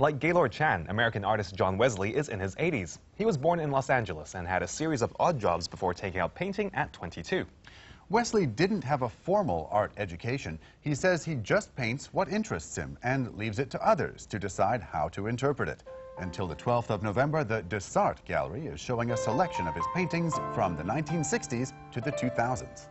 Like Gaylord Chan, American artist John Wesley is in his 80s. He was born in Los Angeles and had a series of odd jobs before taking up painting at 22. Wesley didn't have a formal art education. He says he just paints what interests him and leaves it to others to decide how to interpret it. Until the 12th of November, the de Sarthe Gallery is showing a selection of his paintings from the 1960s to the 2000s.